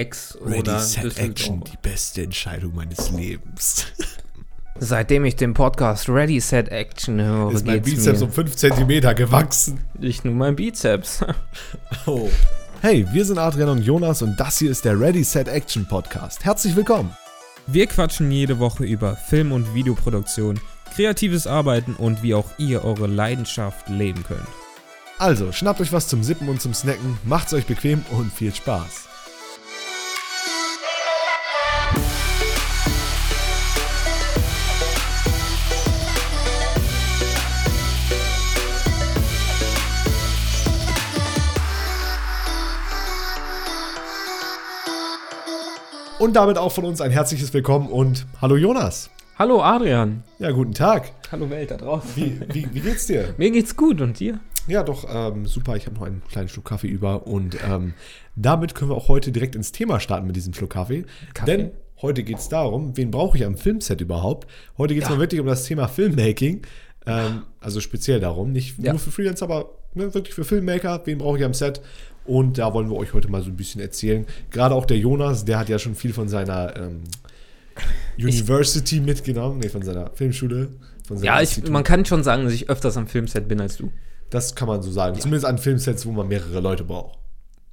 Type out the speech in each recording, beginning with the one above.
X Ready, oder Set. Action, die beste Entscheidung meines Lebens. Seitdem ich den Podcast Ready, Set, Action höre, Ist mein Bizeps mir um 5 cm gewachsen. nicht nur mein Bizeps. Oh. Hey, wir sind Adrian und Jonas und das hier ist der Ready, Set, Action Podcast. Herzlich willkommen. Wir quatschen jede Woche über Film- und Videoproduktion, kreatives Arbeiten und wie auch ihr eure Leidenschaft leben könnt. Also, schnappt euch was zum Sippen und zum Snacken, macht's euch bequem und viel Spaß. Und damit auch von uns ein herzliches Willkommen und hallo Jonas. Hallo Adrian. Ja, guten Tag. Hallo Welt da draußen. Wie, wie, wie geht's dir? Mir geht's gut und dir? Ja, doch, ähm, super. Ich habe noch einen kleinen Schluck Kaffee über und ähm, damit können wir auch heute direkt ins Thema starten mit diesem Schluck Kaffee. Kaffee? Denn heute geht es darum, wen brauche ich am Filmset überhaupt? Heute geht es Ja. mal wirklich um das Thema Filmmaking. Ähm, also speziell darum, nicht Ja. nur für Freelancer, aber ne, wirklich für Filmmaker. Wen brauche ich am Set? Und da wollen wir euch heute mal so ein bisschen erzählen. Gerade auch der Jonas, der hat ja schon viel von seiner ähm, University mitgenommen, nee, von seiner Filmschule. Von Ja, ich, man kann schon sagen, dass ich öfters am Filmset bin als du. Das kann man so sagen. Zumindest an Filmsets, wo man mehrere Leute braucht.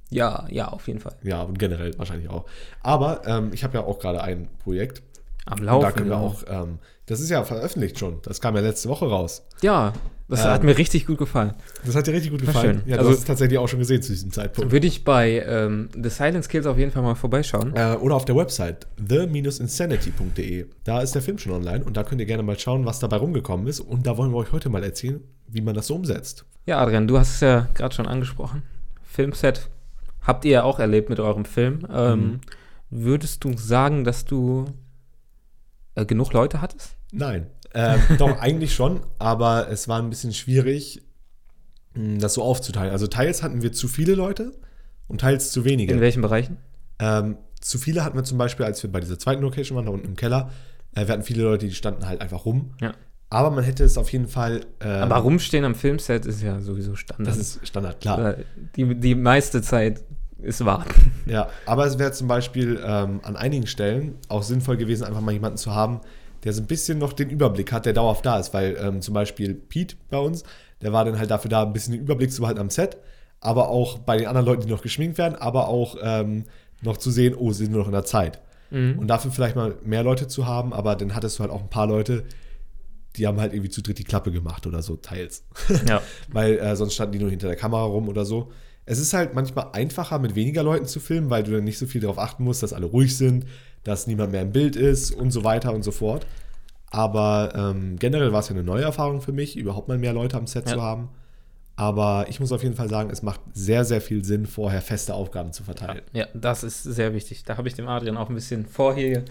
Ja, ja, auf jeden Fall. Ja, und generell wahrscheinlich auch. Aber ähm, ich habe ja auch gerade ein Projekt. Am Und Laufen. da können wir genau. auch, ähm, das ist ja veröffentlicht schon. Das kam ja letzte Woche raus. Ja, das Ähm, hat mir richtig gut gefallen. Das hat dir richtig gut gefallen. Ja, du Also- hast es tatsächlich auch schon gesehen zu diesem Zeitpunkt. Würde ich bei ähm, The Silent Skills auf jeden Fall mal vorbeischauen. Äh, oder auf der Website the-insanity.de. Da ist der Film schon online und da könnt ihr gerne mal schauen, was dabei rumgekommen ist. Und da wollen wir euch heute mal erzählen, wie man das so umsetzt. Ja, Adrian, du hast es ja gerade schon angesprochen. Filmset habt ihr ja auch erlebt mit eurem Film. Ähm, Mhm. Würdest du sagen, dass du äh, genug Leute hattest? Nein. Ähm, doch, eigentlich schon, aber es war ein bisschen schwierig, mh, das so aufzuteilen. Also teils hatten wir zu viele Leute und teils zu wenige. In welchen Bereichen? Ähm, zu viele hatten wir zum Beispiel, als wir bei dieser zweiten Location waren, da unten im Keller. Äh, wir hatten viele Leute, die standen halt einfach rum. Ja. Aber man hätte es auf jeden Fall. ähm, Aber rumstehen am Filmset ist ja sowieso Standard. Das ist Standard, klar. Äh, die, die meiste Zeit ist warten. Ja, aber es wäre zum Beispiel ähm, an einigen Stellen auch sinnvoll gewesen, einfach mal jemanden zu haben, der so ein bisschen noch den Überblick hat, der dauerhaft da ist. Weil ähm, zum Beispiel Pete bei uns, der war dann halt dafür da, ein bisschen den Überblick zu behalten am Set, aber auch bei den anderen Leuten, die noch geschminkt werden, aber auch ähm, noch zu sehen, oh, sind nur noch in der Zeit. Mhm. Und dafür vielleicht mal mehr Leute zu haben, aber dann hattest du halt auch ein paar Leute, die haben halt irgendwie zu dritt die Klappe gemacht oder so, teils. Ja. weil äh, sonst standen die nur hinter der Kamera rum oder so. Es ist halt manchmal einfacher, mit weniger Leuten zu filmen, weil du dann nicht so viel darauf achten musst, dass alle ruhig sind, dass niemand mehr im Bild ist und so weiter und so fort. Aber ähm, generell war es ja eine neue Erfahrung für mich, überhaupt mal mehr Leute am Set Ja. zu haben. Aber ich muss auf jeden Fall sagen, es macht sehr, sehr viel Sinn, vorher feste Aufgaben zu verteilen. Ja, das ist sehr wichtig. Da habe ich dem Adrian auch ein bisschen vorher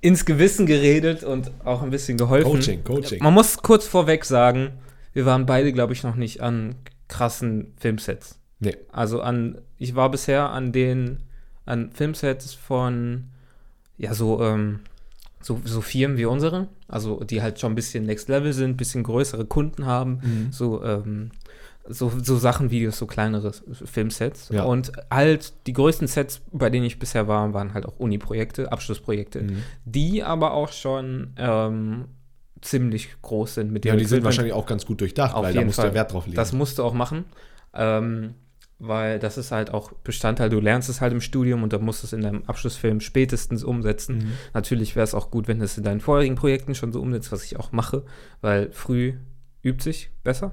ins Gewissen geredet und auch ein bisschen geholfen. Coaching, Coaching. Man muss kurz vorweg sagen, wir waren beide, glaube ich, noch nicht an krassen Filmsets. Nee. Also an, ich war bisher an den, an Filmsets von, ja, so, ähm, so, so Firmen wie unsere, also die halt schon ein bisschen Next Level sind, ein bisschen größere Kunden haben, Mhm. so, ähm, so, so Sachen wie so kleinere Filmsets. Ja. Und halt die größten Sets, bei denen ich bisher war, waren halt auch Uni-Projekte, Abschlussprojekte, Mhm. die aber auch schon ähm, ziemlich groß sind. Mit Ja, die sind Equipment. wahrscheinlich auch ganz gut durchdacht, Auf weil da musst du Fall. ja Wert drauf legen. Das musst du auch machen, ähm, weil das ist halt auch Bestandteil. Du lernst es halt im Studium und dann musst du es in deinem Abschlussfilm spätestens umsetzen. Mhm. Natürlich wäre es auch gut, wenn du es in deinen vorherigen Projekten schon so umsetzt, was ich auch mache, weil früh übt sich besser.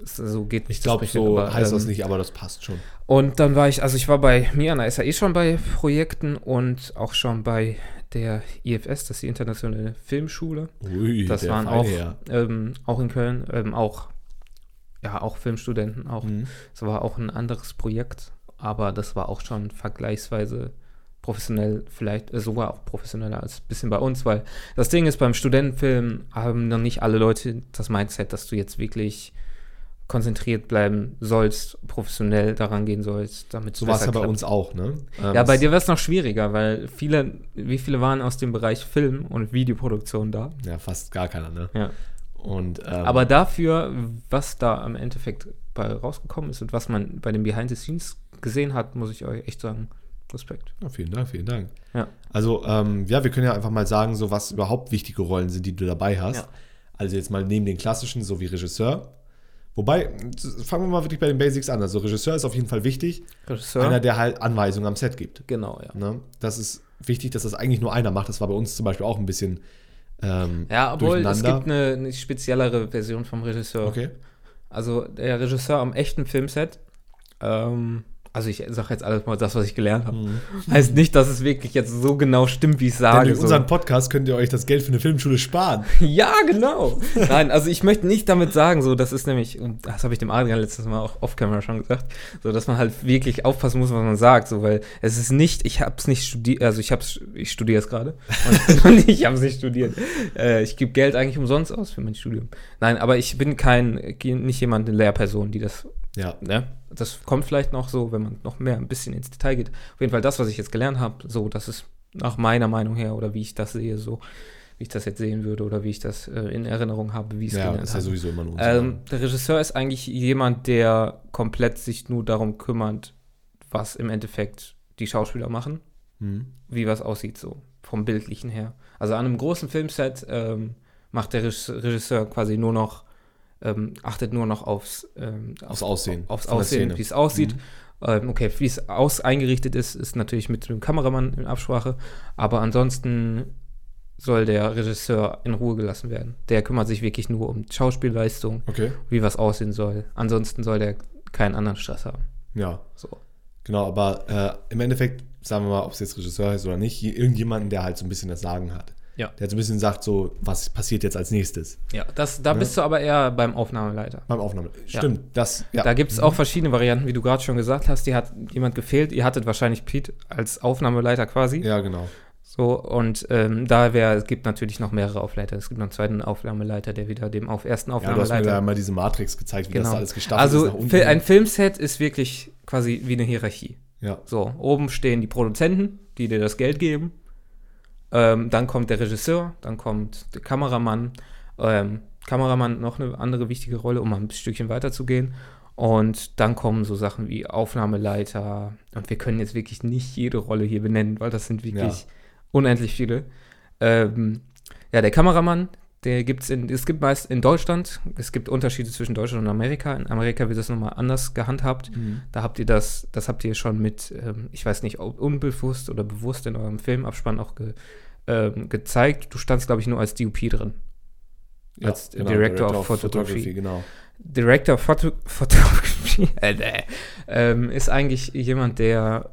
So geht nicht ich glaube, das so aber, heißt das ähm, nicht, aber das passt schon. Und dann war ich, also ich war bei mir an der SAE schon bei Projekten und auch schon bei der IFS, das ist die Internationale Filmschule. Ui, Das waren auch, ähm, auch in Köln, ähm, auch, ja, auch Filmstudenten, auch. Mhm. Es war auch ein anderes Projekt, aber das war auch schon vergleichsweise professionell, vielleicht äh, sogar auch professioneller als ein bisschen bei uns, weil das Ding ist, beim Studentenfilm haben noch nicht alle Leute das Mindset, dass du jetzt wirklich konzentriert bleiben sollst, professionell daran gehen sollst, damit es So war es besser ja bei uns auch, ne? Ähm, Ja, bei dir wäre es noch schwieriger, weil viele, wie viele waren aus dem Bereich Film und Videoproduktion da? Ja, fast gar keiner, ne? Ja. Und, ähm, Aber dafür, was da im Endeffekt bei rausgekommen ist und was man bei den Behind the Scenes gesehen hat, muss ich euch echt sagen, Respekt. Ja, vielen Dank, vielen Dank. Ja. Also, ähm, ja, wir können ja einfach mal sagen, so was überhaupt wichtige Rollen sind, die du dabei hast. Ja. Also jetzt mal neben den klassischen, so wie Regisseur. Wobei, fangen wir mal wirklich bei den Basics an. Also Regisseur ist auf jeden Fall wichtig. Regisseur. Einer, der halt Anweisungen am Set gibt. genau, ja. Ne? Das ist wichtig, dass das eigentlich nur einer macht. Das war bei uns zum Beispiel auch ein bisschen ähm, Ja, obwohl es gibt eine, eine speziellere Version vom Regisseur. Okay. Also der Regisseur am echten Filmset, ähm, also ich sage jetzt alles mal das, was ich gelernt habe. Heißt nicht, dass es wirklich jetzt so genau stimmt, wie ich Denn sage. durch so. unseren Podcast könnt ihr euch das Geld für eine Filmschule sparen. Ja, genau. Nein, also ich möchte nicht damit sagen, so, das ist nämlich, und das habe ich dem Adrian letztens mal auch off-camera schon gesagt, so, dass man halt wirklich aufpassen muss, was man sagt, so, weil es ist nicht, ich habe es nicht studiert, also ich habe ich studiere es gerade und ich habe es nicht studiert. Äh, ich gebe Geld eigentlich umsonst aus für mein Studium. Nein, aber ich bin kein, nicht jemand, eine Lehrperson, die das Ja. Ne? Das kommt vielleicht noch so, wenn man noch mehr ein bisschen ins Detail geht. Auf jeden Fall das, was ich jetzt gelernt habe, so, das ist nach meiner Meinung her oder wie ich das sehe, so, wie ich das jetzt sehen würde oder wie ich das äh, in Erinnerung habe, wie ich es Ja, gelernt ist ja sowieso immer nur Ähm, der Regisseur ist eigentlich jemand, der komplett sich nur darum kümmert, was im Endeffekt die Schauspieler machen, Mhm. wie was aussieht, so vom Bildlichen her. Also an einem großen Filmset ähm, macht der Regis- Regisseur quasi nur noch, ähm, achtet nur noch aufs, ähm, Aufs Aussehen. aufs Aussehen, wie es aussieht. Ähm, okay, wie es aus eingerichtet ist, ist natürlich mit dem Kameramann in Absprache. Aber ansonsten soll der Regisseur in Ruhe gelassen werden. Der kümmert sich wirklich nur um Schauspielleistung, Okay. wie was aussehen soll. Ansonsten soll der keinen anderen Stress haben. Ja. So. Genau, aber äh, im Endeffekt, sagen wir mal, ob es jetzt Regisseur ist oder nicht, je- irgendjemanden, der halt so ein bisschen das Sagen hat. Ja. Der so ein bisschen sagt, so, was passiert jetzt als nächstes Ja, das, da Ne? bist du aber eher beim Aufnahmeleiter. beim Aufnahme. Ja. Stimmt, das, ja. Da gibt es auch verschiedene Varianten, wie du gerade schon gesagt hast. Die hat jemand gefehlt. Ihr hattet wahrscheinlich Pete als Aufnahmeleiter quasi. Ja, genau. So, und ähm, da wär, es gibt natürlich noch mehrere Aufleiter. Es gibt noch einen zweiten Aufnahmeleiter, der wieder dem auf ersten Ja, du hast mir Aufnahmeleiter. da mal diese Matrix gezeigt, wie das genau. da alles gestaffelt ist also unten. Fi- ein Filmset ist wirklich quasi wie eine Hierarchie. ja. So, oben stehen die Produzenten, die dir das Geld geben. Ähm, dann kommt der Regisseur, dann kommt der Kameramann. Ähm, Kameramann noch eine andere wichtige Rolle, um mal ein Stückchen weiterzugehen. Und dann kommen so Sachen wie Aufnahmeleiter. Und wir können jetzt wirklich nicht jede Rolle hier benennen, weil das sind wirklich unendlich viele. Ähm, ja, der Kameramann, der gibt's in, es gibt meist in Deutschland, es gibt Unterschiede zwischen Deutschland und Amerika. In Amerika wird das nochmal anders gehandhabt. Mhm. Da habt ihr das, das habt ihr schon mit, ähm, ich weiß nicht, ob unbewusst oder bewusst in eurem Filmabspann auch ge, ähm, gezeigt. Du standst, glaube ich, nur als DOP drin. Ja, Als Director of Photography. Genau. Director of Photo Photography äh, ähm, ist eigentlich jemand, der,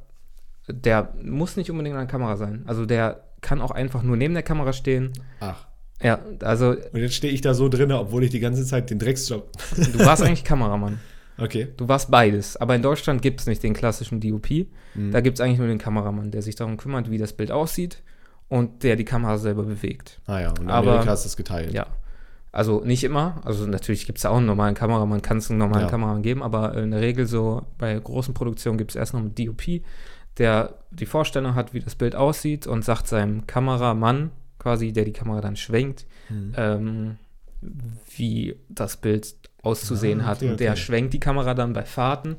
der muss nicht unbedingt an der Kamera sein. Also der kann auch einfach nur neben der Kamera stehen. Ach. Ja, also Und jetzt stehe ich da so drin, obwohl ich die ganze Zeit den Drecksjob. du warst eigentlich Kameramann. Okay. Du warst beides. Aber in Deutschland gibt es nicht den klassischen DOP. Mhm. Da gibt es eigentlich nur den Kameramann, der sich darum kümmert, wie das Bild aussieht und der die Kamera selber bewegt. Ah ja, und in Aber- Amerika ist das geteilt. Ja. Also nicht immer. Also natürlich gibt es auch einen normalen Kameramann, kann es einen normalen Ja. Kameramann geben, aber in der Regel so bei großen Produktionen gibt es erst noch einen DOP, der die Vorstellung hat, wie das Bild aussieht und sagt seinem Kameramann quasi, der die Kamera dann schwenkt, Mhm. ähm, wie das Bild auszusehen Ah, hat. okay, und der okay. schwenkt die Kamera dann bei Fahrten.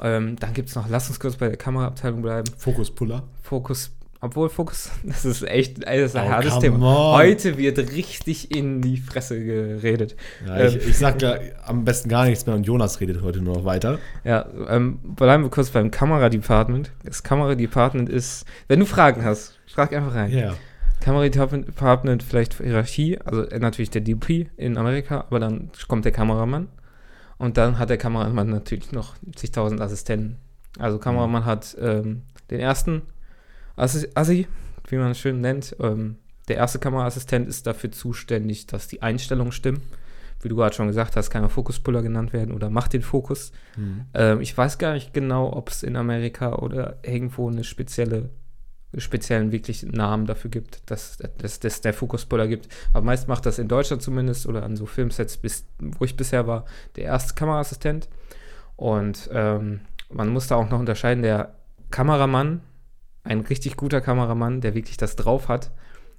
Ähm, dann gibt es noch, lass uns kurz bei der Kameraabteilung bleiben. Fokuspuller. Fokus, obwohl Fokus, das ist echt das ist ein Oh, hartes Thema. on. Heute wird richtig in die Fresse geredet. Ja, Ähm. ich, ich sag da am besten gar nichts mehr und Jonas redet heute nur noch weiter. Ja, ähm, bleiben wir kurz beim Kameradepartment. Das Kameradepartment ist, wenn du Fragen hast, frag einfach rein. Ja. Kameradepartment vielleicht Hierarchie, also äh, natürlich der DP in Amerika, aber dann kommt der Kameramann und dann hat der Kameramann natürlich noch zigtausend Assistenten. Also Kameramann hat ähm, den ersten Assi, Assi, wie man es schön nennt. Ähm, der erste Kameraassistent ist dafür zuständig, dass die Einstellungen stimmen. Wie du gerade schon gesagt hast, kann er Fokuspuller genannt werden oder macht den Fokus. Mhm. Ähm, ich weiß gar nicht genau, ob es in Amerika oder irgendwo eine spezielle, speziellen wirklich Namen dafür gibt, dass dass der Fokuspuller gibt. Aber meist macht das in Deutschland zumindest oder an so Filmsets, bis, wo ich bisher war, der erste Kameraassistent. Und ähm, man muss da auch noch unterscheiden, der Kameramann, ein richtig guter Kameramann, der wirklich das drauf hat,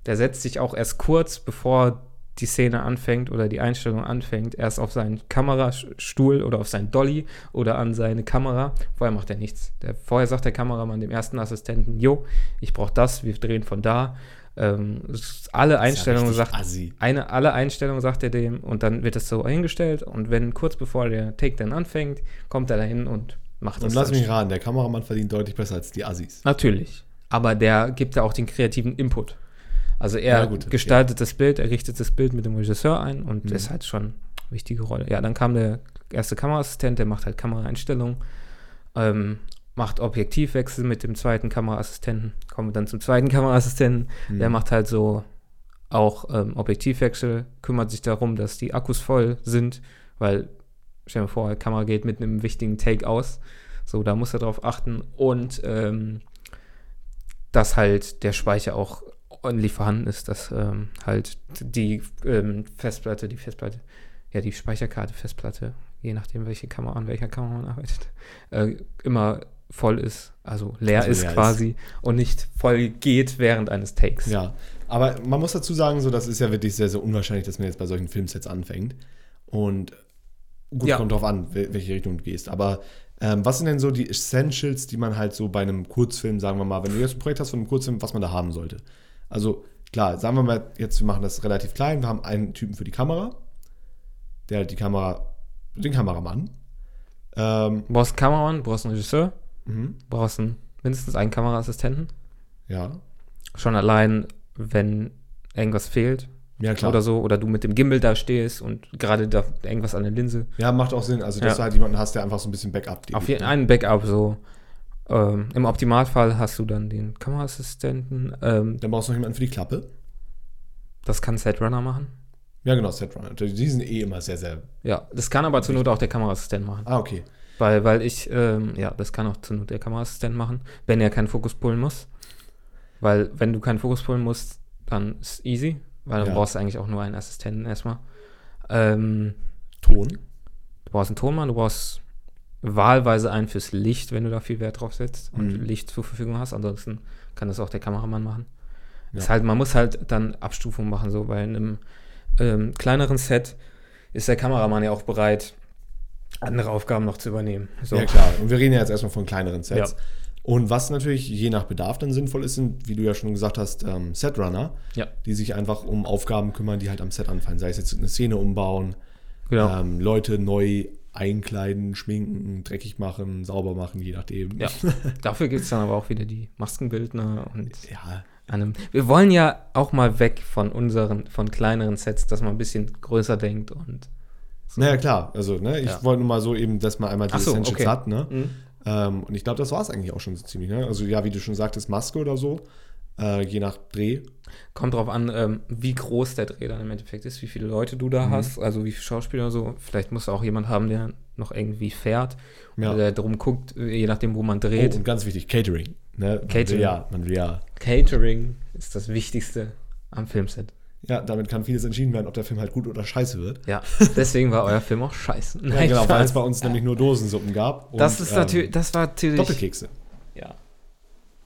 der setzt sich auch erst kurz bevor die Szene anfängt oder die Einstellung anfängt, erst auf seinen Kamerastuhl oder auf seinen Dolly oder an seine Kamera. Vorher macht er nichts. Der, vorher sagt der Kameramann dem ersten Assistenten, jo, ich brauche das, wir drehen von da. Ähm, alle Einstellungen sagt assi. eine, alle Einstellungen sagt er dem und dann wird das so eingestellt und wenn kurz bevor der Take dann anfängt, kommt er dahin und macht Und das. lass dann mich raten, der Kameramann verdient deutlich besser als die Assis. Natürlich. Aber der gibt ja auch den kreativen Input. Also er Ja, gut, gestaltet das Bild, er richtet das Bild mit dem Regisseur ein und Mhm. das ist halt schon eine wichtige Rolle. Ja, dann kam der erste Kameraassistent, der macht halt Kameraeinstellungen, ähm, macht Objektivwechsel mit dem zweiten Kameraassistenten. Kommen wir dann zum zweiten Kameraassistenten, Mhm. der macht halt so auch ähm, Objektivwechsel, kümmert sich darum, dass die Akkus voll sind, weil, stell dir vor, die Kamera geht mit einem wichtigen Take aus. So, da muss er drauf achten. Und ähm, dass halt der Speicher auch ordentlich vorhanden ist, dass ähm, halt die ähm, Festplatte, die Festplatte, ja, die Speicherkarte, Festplatte, je nachdem, welche Kamera, an welcher Kamera man arbeitet, äh, immer voll ist, also leer Also ist leer ist. quasi und nicht voll geht während eines Takes. Ja, aber man muss dazu sagen, so, das ist ja wirklich sehr, sehr unwahrscheinlich, dass man jetzt bei solchen Filmsets anfängt. Und gut, Ja. kommt drauf an, wel- welche Richtung du gehst. Aber ähm, was sind denn so die Essentials, die man halt so bei einem Kurzfilm, sagen wir mal, wenn du jetzt ein Projekt hast von einem Kurzfilm, was man da haben sollte? Also, klar, sagen wir mal, jetzt, wir machen das relativ klein, wir haben einen Typen für die Kamera, der halt die Kamera, den Kameramann. Ähm, Du brauchst einen Kameramann, du brauchst einen Regisseur, mhm, brauchst einen, mindestens einen Kameraassistenten. ja, Schon allein, wenn irgendwas fehlt ja klar. oder so, oder du mit dem Gimbal da stehst und gerade da irgendwas an der Linse. Ja, macht auch Sinn. Also, dass Ja. du halt jemanden hast, der einfach so ein bisschen Backup gibt. Auf jeden einen Backup so. Ähm, Im Optimalfall hast du dann den Kameraassistenten. Ähm, Dann brauchst du noch jemanden für die Klappe. das kann Setrunner machen. Ja, genau, Setrunner. Die sind eh immer sehr, sehr. Ja, das kann aber zur Not auch der Kameraassistent machen. Ah, okay. Weil, weil ich, ähm, ja, das kann auch zur Not der Kameraassistent machen, wenn er keinen Fokus pullen muss. Weil, wenn du keinen Fokus pullen musst, dann ist easy, weil dann Ja. brauchst du eigentlich auch nur einen Assistenten erstmal. Ähm, Ton. du brauchst einen Tonmann, du brauchst wahlweise einen fürs Licht, wenn du da viel Wert drauf setzt und Mhm. Licht zur Verfügung hast. Ansonsten kann das auch der Kameramann machen. Ja. Ist halt, man muss halt dann Abstufungen machen, so bei einem ähm, kleineren Set ist der Kameramann ja auch bereit, andere Aufgaben noch zu übernehmen. So. Ja, klar. Und wir reden ja jetzt erstmal von kleineren Sets. Ja. Und was natürlich je nach Bedarf dann sinnvoll ist, sind, wie du ja schon gesagt hast, ähm, Setrunner, Ja. die sich einfach um Aufgaben kümmern, die halt am Set anfallen. Sei es jetzt eine Szene umbauen, Genau. ähm, Leute neu einkleiden, schminken, dreckig machen, sauber machen, je nachdem. Ja. Dafür gibt es dann aber auch wieder die Maskenbildner und ja. einem. Wir wollen ja auch mal weg von unseren, von kleineren Sets, dass man ein bisschen größer denkt und. Naja, klar. Also, ne, ich Ja. wollte nur mal so eben, dass man einmal die so, Essentials okay. hat, ne? Mhm. Ähm, und ich glaube, das war es eigentlich auch schon so ziemlich. Ne? Also ja, wie du schon sagtest, Maske oder so, äh, je nach Dreh. Kommt drauf an, ähm, wie groß der Dreh dann im Endeffekt ist, wie viele Leute du da Mhm. hast, also wie viele Schauspieler so. Vielleicht musst du auch jemand haben, der noch irgendwie fährt Ja. oder der drum guckt, je nachdem, wo man Oh, dreht. und ganz wichtig, Catering. Ne? Man Catering. Will ja, man will ja. Catering ist das Wichtigste am Filmset. Ja, damit kann vieles entschieden werden, ob der Film halt gut oder scheiße wird. Ja, deswegen war euer Film auch scheiße. Ja, genau, weil es bei uns nämlich nur Dosensuppen gab. und, das ist ähm, natürlich, das war natürlich. Doppelkekse. Ja,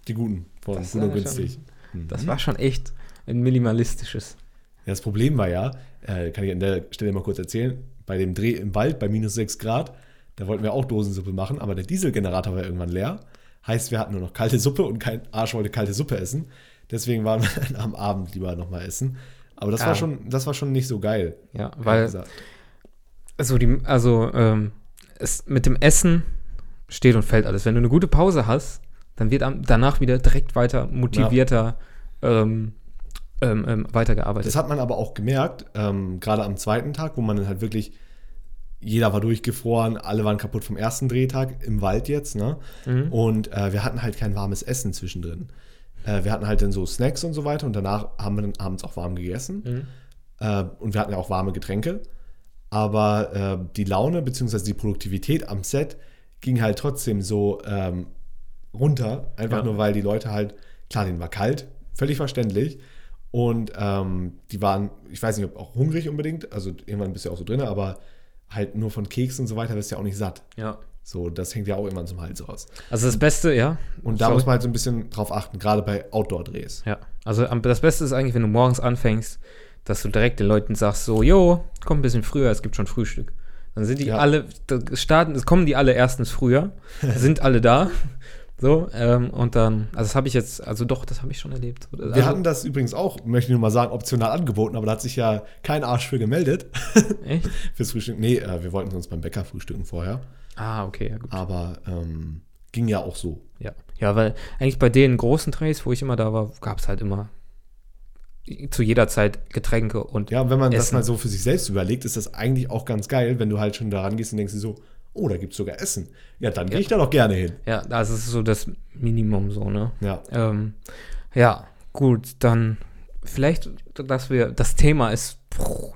Die guten von Das Gut war schon- günstig. das Mhm. war schon echt ein minimalistisches. Ja, das Problem war ja, äh, kann ich an der Stelle mal kurz erzählen, bei dem Dreh im Wald bei minus 6 Grad, da wollten wir auch Dosensuppe machen, aber der Dieselgenerator war irgendwann leer. Heißt, wir hatten nur noch kalte Suppe und kein Arsch wollte kalte Suppe essen. Deswegen waren wir dann am Abend lieber nochmal essen. Aber das Ja. war schon, das war schon nicht so geil. Ja, weil gesagt. also die, also ähm, es mit dem Essen steht und fällt alles. Wenn du eine gute Pause hast, dann wird danach wieder direkt weiter motivierter ähm, ähm, ähm, weitergearbeitet. Das hat man aber auch gemerkt, ähm, gerade am zweiten Tag, wo man dann halt wirklich, jeder war durchgefroren, alle waren kaputt vom ersten Drehtag im Wald jetzt, ne? Mhm. Und äh, wir hatten halt kein warmes Essen zwischendrin. Äh, wir hatten halt dann so Snacks und so weiter und danach haben wir dann abends auch warm gegessen. Mhm. Äh, und wir hatten ja auch warme Getränke. Aber äh, die Laune bzw. die Produktivität am Set ging halt trotzdem so ähm, runter, einfach Ja. nur weil die Leute halt, klar, denen war kalt, völlig verständlich. Und ähm, die waren, ich weiß nicht, ob auch hungrig unbedingt, also irgendwann bist du ja auch so drin, aber halt nur von Keksen und so weiter wirst du ja auch nicht satt. Ja. So, das hängt ja auch irgendwann zum Hals raus. Also das Beste, ja. Und da Sorry. muss man halt so ein bisschen drauf achten, gerade bei Outdoor-Drehs. Ja, also das Beste ist eigentlich, wenn du morgens anfängst, dass du direkt den Leuten sagst, so, jo, komm ein bisschen früher, es gibt schon Frühstück. Dann sind die Ja. alle, starten, es kommen die alle erstens früher, sind alle da. So, ähm, und dann, also das habe ich jetzt, also doch, das habe ich schon erlebt. Also, Wir hatten das übrigens auch, möchte ich nur mal sagen, optional angeboten, aber da hat sich ja kein Arsch für gemeldet echt? fürs Frühstück. Nee, äh, wir wollten uns beim Bäcker frühstücken vorher, Ah, okay, ja gut. aber ähm, ging ja auch so. Ja. ja, weil eigentlich bei den großen Drehs, wo ich immer da war, gab es halt immer zu jeder Zeit Getränke und Ja, und wenn man das Essen. mal so für sich selbst überlegt, ist das eigentlich auch ganz geil, wenn du halt schon daran gehst und denkst dir so, oh, da gibt es sogar Essen. Ja, dann gehe Ja. ich da doch gerne hin. ja, das ist so das Minimum so, ne? Ja. Ähm, ja, gut, dann vielleicht, dass wir, das Thema ist,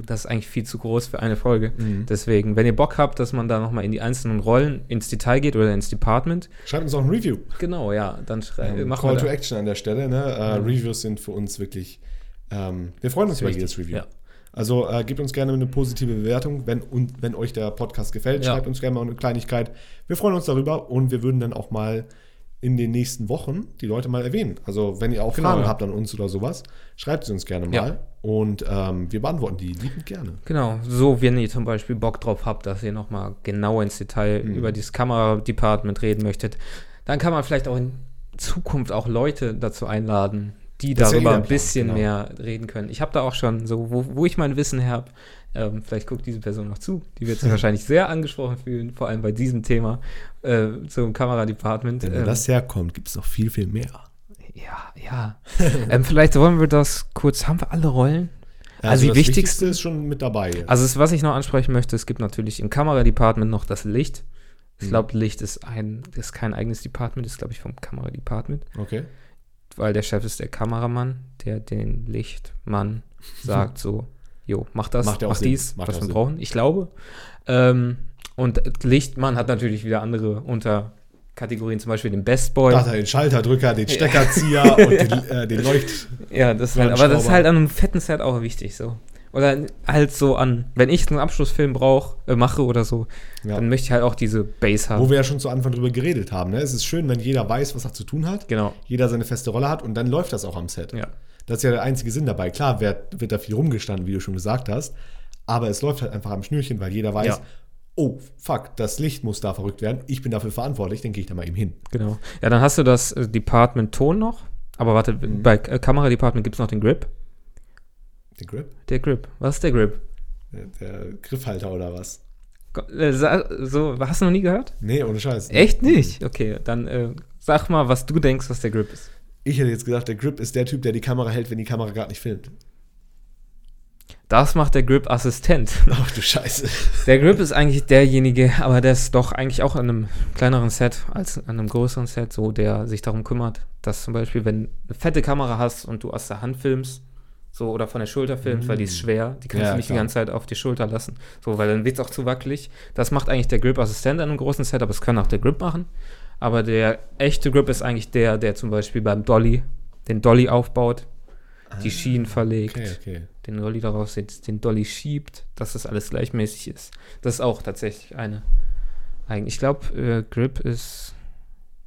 das ist eigentlich viel zu groß für eine Folge. Mhm. Deswegen, wenn ihr Bock habt, dass man da nochmal in die einzelnen Rollen ins Detail geht oder ins Department, Schreibt uns auch ein Review. genau, ja, dann schrei- Ähm, Call wir to. Action an der Stelle. Ne? Äh, Mhm. Reviews sind für uns wirklich, ähm, wir freuen uns über jedes Review. ja. Also äh, gebt uns gerne eine positive Bewertung, wenn, und, wenn euch der Podcast gefällt. Ja. Schreibt uns gerne mal eine Kleinigkeit. Wir freuen uns darüber und wir würden dann auch mal in den nächsten Wochen die Leute mal erwähnen. Also wenn ihr auch Genau, Fragen ja. habt an uns oder sowas, schreibt sie uns gerne mal Ja. und ähm, wir beantworten die liebend gerne. Genau, so wenn ihr zum Beispiel Bock drauf habt, dass ihr nochmal genau ins Detail Mhm. über dieses Kameradepartment reden möchtet, dann kann man vielleicht auch in Zukunft auch Leute dazu einladen, die darüber ein Plan, bisschen genau. mehr reden können. Ich habe da auch schon so, wo, wo ich mein Wissen habe, ähm, vielleicht guckt diese Person noch zu, die wird sich wahrscheinlich sehr angesprochen fühlen, vor allem bei diesem Thema äh, zum Kameradepartment. Wenn Ähm, das herkommt, gibt es noch viel, viel mehr. ja, ja. ähm, vielleicht wollen wir das kurz, haben wir alle Rollen? Also die das wichtigste- ist schon mit dabei. jetzt. Also es, was ich noch ansprechen möchte, es gibt natürlich im Kameradepartment noch das Licht. Ich Mhm. glaube, Licht ist ein, ist kein eigenes Department, ist glaube ich vom Kameradepartment, okay. Weil der Chef ist der Kameramann, der den Lichtmann sagt so, jo, mach das, Macht mach Sinn. dies, Macht was wir Sinn. brauchen. Ich glaube. Ähm, und Lichtmann hat natürlich wieder andere Unterkategorien, zum Beispiel den Best Boy. Da hat er den Schalterdrücker, den Steckerzieher und den, äh, den Leucht. Ja, das ist halt, aber das ist halt an einem fetten Set auch wichtig so. Oder halt so an, wenn ich einen Abschlussfilm brauche, äh, mache oder so, Ja. dann möchte ich halt auch diese Base haben. Wo wir ja schon zu Anfang drüber geredet haben. Ne? Es ist schön, wenn jeder weiß, was er zu tun hat, genau. jeder seine feste Rolle hat und dann läuft das auch am Set. Ja. Das ist ja der einzige Sinn dabei. Klar wird, wird da viel rumgestanden, wie du schon gesagt hast, aber es läuft halt einfach am Schnürchen, weil jeder weiß, Ja. oh, fuck, das Licht muss da verrückt werden, ich bin dafür verantwortlich, dann gehe ich da mal eben hin. Genau. Ja, dann hast du das äh, Department Ton noch. Aber warte, Mhm. bei äh, Kameradepartment gibt es noch den Grip. Den Grip? Der Grip. Was ist der Grip? Der, der Griffhalter oder was? Äh, so, hast du noch nie gehört? Nee, ohne Scheiß. Echt nicht? Okay, dann äh, sag mal, was du denkst, was der Grip ist. Ich hätte jetzt gedacht, der Grip ist der Typ, der die Kamera hält, wenn die Kamera gerade nicht filmt. Das macht der Grip-Assistent. Ach du Scheiße. Der Grip ist eigentlich derjenige, aber der ist doch eigentlich auch an einem kleineren Set als an einem größeren Set, so der sich darum kümmert, dass zum Beispiel, wenn du eine fette Kamera hast und du aus der Hand filmst, so oder von der Schulter filmst, weil die ist schwer, die kannst Mm. Ja, du nicht klar. die ganze Zeit auf die Schulter lassen, so, weil dann wird es auch zu wackelig. Das macht eigentlich der Grip-Assistent an einem großen Set, aber es kann auch der Grip machen. Aber der echte Grip ist eigentlich der, der zum Beispiel beim Dolly den Dolly aufbaut, die Schienen verlegt, Ah, Okay, okay. den Dolly darauf setzt, den Dolly schiebt, dass das alles gleichmäßig ist. Das ist auch tatsächlich eine. Ein, ich glaube, äh, Grip ist.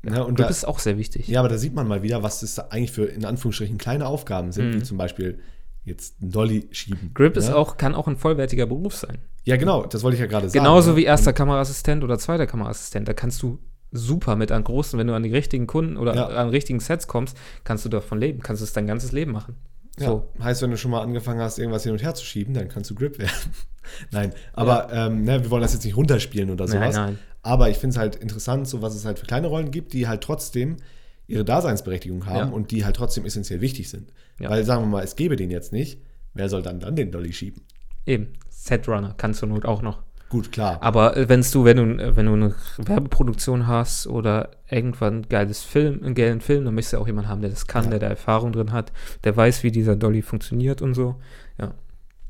Na, und Grip da, ist auch sehr wichtig. ja, aber da sieht man mal wieder, was das da eigentlich für in Anführungsstrichen kleine Aufgaben sind, Mhm. wie zum Beispiel jetzt einen Dolly schieben. Grip ist ne? auch, kann auch ein vollwertiger Beruf sein. Ja, genau, das wollte ich ja gerade sagen. Genauso ne? wie erster Kameraassistent oder zweiter Kameraassistent. Da kannst du super mit an großen, wenn du an die richtigen Kunden oder Ja. an richtigen Sets kommst, kannst du davon leben, kannst es dein ganzes Leben machen. Ja, So. heißt, wenn du schon mal angefangen hast, irgendwas hin und her zu schieben, dann kannst du Grip werden. nein, aber ähm, ne, wir wollen das jetzt nicht runterspielen oder Nein, sowas. nein. Aber ich finde es halt interessant, so was es halt für kleine Rollen gibt, die halt trotzdem ihre Daseinsberechtigung haben Ja. und die halt trotzdem essentiell wichtig sind. Ja. Weil sagen wir mal, es gäbe den jetzt nicht, wer soll dann dann den Dolly schieben? Eben. Setrunner kannst du Not auch noch. Gut, klar. Aber äh, wenn's du, wenn du, äh, wenn du eine Werbeproduktion hast oder irgendwann ein geiles Film, einen geilen Film, dann möchtest du auch jemanden haben, der das kann, Ja. der da Erfahrung drin hat, der weiß, wie dieser Dolly funktioniert und so. ja,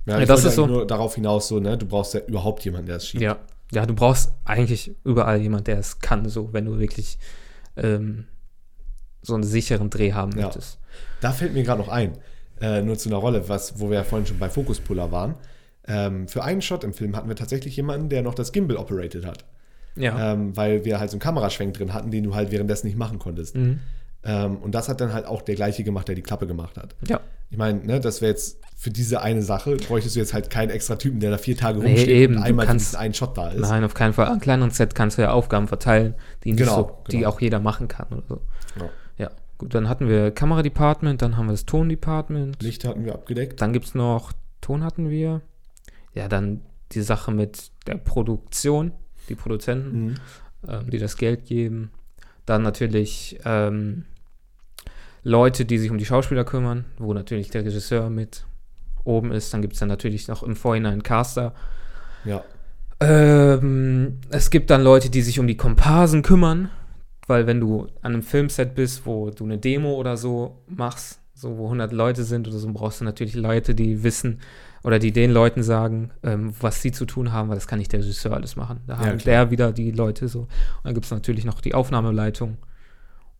ja, ich das ist so- nur darauf hinaus, so, ne, du brauchst ja überhaupt jemanden, der es schiebt. Ja. Ja, du brauchst eigentlich überall jemanden, der es kann, so, wenn du wirklich ähm, so einen sicheren Dreh haben Ja. möchtest. Da fällt mir gerade noch ein, äh, nur zu einer Rolle, was, wo wir ja vorhin schon bei Fokuspuller waren. Ähm, für einen Shot im Film hatten wir tatsächlich jemanden, der noch das Gimbal operated hat. Ja. Ähm, weil wir halt so einen Kameraschwenk drin hatten, den du halt währenddessen nicht machen konntest. Mhm. Ähm, und das hat dann halt auch der gleiche gemacht, der die Klappe gemacht hat. Ja. Ich meine, ne, das wäre jetzt für diese eine Sache, bräuchtest du jetzt halt keinen extra Typen, der da vier Tage Nee, rumsteht eben, und einmal kannst- einen Shot da ist. Nein, auf keinen Fall. An kleineren Set kannst du ja Aufgaben verteilen, die, Genau, so, die genau. auch jeder machen kann oder so. Ja. Gut, dann hatten wir Kameradepartment, dann haben wir das Tondepartment. Licht hatten wir abgedeckt. Dann gibt es noch, Ton hatten wir. Ja, dann die Sache mit der Produktion, die Produzenten, Mhm. ähm, die das Geld geben. Dann natürlich ähm, Leute, die sich um die Schauspieler kümmern, wo natürlich der Regisseur mit oben ist. Dann gibt es dann natürlich noch im Vorhinein Caster. Ja. Ähm, es gibt dann Leute, die sich um die Komparsen kümmern, weil wenn du an einem Filmset bist, wo du eine Demo oder so machst, so wo 100 Leute sind oder so, brauchst du natürlich Leute, die wissen oder die den Leuten sagen, ähm, was sie zu tun haben, weil das kann nicht der Regisseur alles machen. Da Ja, haben klar. der wieder die Leute so. Und dann gibt es natürlich noch die Aufnahmeleitung.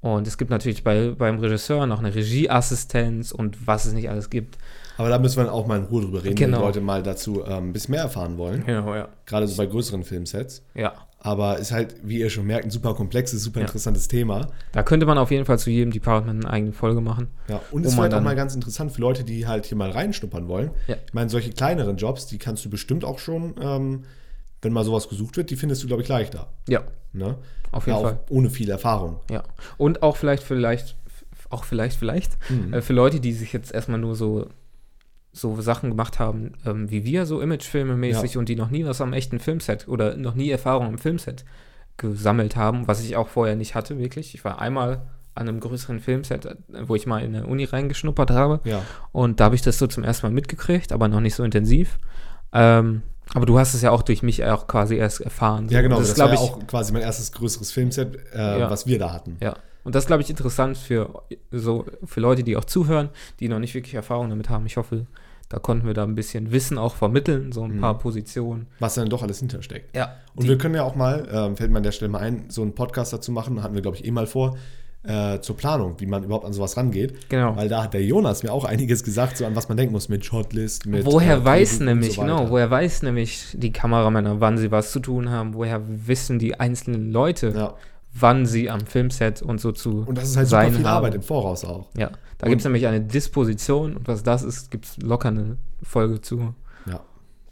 Und es gibt natürlich bei, beim Regisseur noch eine Regieassistenz und was es nicht alles gibt. Aber da müssen wir auch mal in Ruhe drüber reden, wenn Genau. die Leute mal dazu ähm, ein bisschen mehr erfahren wollen. Genau, ja. Gerade so bei größeren Filmsets. Ja. Aber ist halt, wie ihr schon merkt, ein super komplexes, super Ja. interessantes Thema. Da könnte man auf jeden Fall zu jedem Department eine eigene Folge machen. Ja, und Wo ist vielleicht auch mal ganz interessant für Leute, die halt hier mal reinschnuppern wollen. Ja. Ich meine, solche kleineren Jobs, die kannst du bestimmt auch schon, ähm, wenn mal sowas gesucht wird, die findest du, glaube ich, leichter. Ja, Ne? auf Ja, jeden auch Fall. ohne viel Erfahrung. Ja. Und auch vielleicht, vielleicht, auch vielleicht, vielleicht, Mhm. äh, für Leute, die sich jetzt erstmal nur so, so Sachen gemacht haben, ähm, wie wir, so Imagefilme mäßig und die noch nie was am echten Filmset oder noch nie Erfahrung am Filmset gesammelt haben, was ich auch vorher nicht hatte, wirklich. Ich war einmal an einem größeren Filmset, äh, wo ich mal in eine Uni reingeschnuppert habe. Ja. Und da habe ich das so zum ersten Mal mitgekriegt, aber noch nicht so intensiv. Ähm, aber du hast es ja auch durch mich auch quasi erst erfahren. Ja, genau. Und Das, Das, war glaube ja ich, auch quasi mein erstes größeres Filmset, äh, Ja. was wir da hatten. Ja, und das glaube ich interessant für so für Leute, die auch zuhören, die noch nicht wirklich Erfahrung damit haben. Ich hoffe, da konnten wir da ein bisschen Wissen auch vermitteln, so ein Mhm. paar Positionen. Was dann doch alles hintersteckt. Ja, Und wir können ja auch mal, ähm, fällt mir an der Stelle mal ein, so einen Podcast dazu machen, hatten wir, glaube ich, eh mal vor, äh, zur Planung, wie man überhaupt an sowas rangeht. Genau. Weil da hat der Jonas mir auch einiges gesagt, so an was man denken muss mit Shortlist, mit. woher äh, weiß nämlich, so genau, woher weiß nämlich die Kameramänner, wann sie was zu tun haben, woher wissen die einzelnen Leute, Ja. Wann sie am Filmset und so zu Und das ist halt super sein viel haben. Arbeit im Voraus auch. Ja, da gibt es nämlich eine Disposition und was das ist, gibt es locker eine Folge zu. Ja.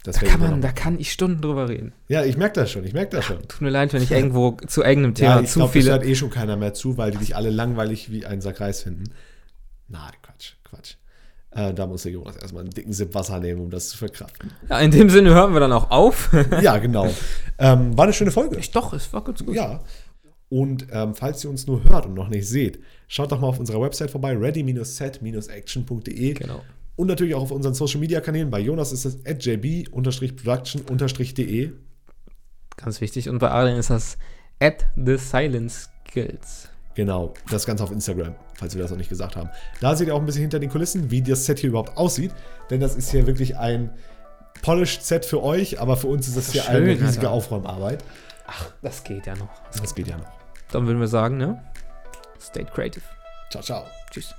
Das Da kann ich man, da kann ich Stunden drüber reden. ja, ich merke das schon, ich merke das schon. Tut mir leid, wenn ich irgendwo zu irgendeinem Thema Ja, ich zu glaube, das viele hört eh schon keiner mehr zu, weil die dich alle langweilig wie ein Sack Reis finden. Nein, Quatsch, Quatsch. Äh, da muss der Jonas erstmal einen dicken Sip Wasser nehmen, um das zu verkraften. Ja, in dem Sinne hören wir dann auch auf. ja, genau. Ähm, war eine schöne Folge. Doch, es war ganz gut. Ja. Und ähm, falls ihr uns nur hört und noch nicht seht, schaut doch mal auf unserer Website vorbei, ready-set-action.de. Genau. Und natürlich auch auf unseren Social Media Kanälen. Bei Jonas ist das at jb-production-de. Ganz wichtig. Und bei Adrian ist das at the silence skills. Genau, das Ganze auf Instagram, falls wir das noch nicht gesagt haben. Da seht ihr auch ein bisschen hinter den Kulissen, wie das Set hier überhaupt aussieht. Denn das ist hier wirklich ein polished Set für euch, aber für uns ist das hier Schön, eine riesige Alter. Aufräumarbeit. Ach, das geht ja noch. Das geht ja noch. Dann würden wir sagen, ne? Stay creative. Ciao, ciao. Tschüss.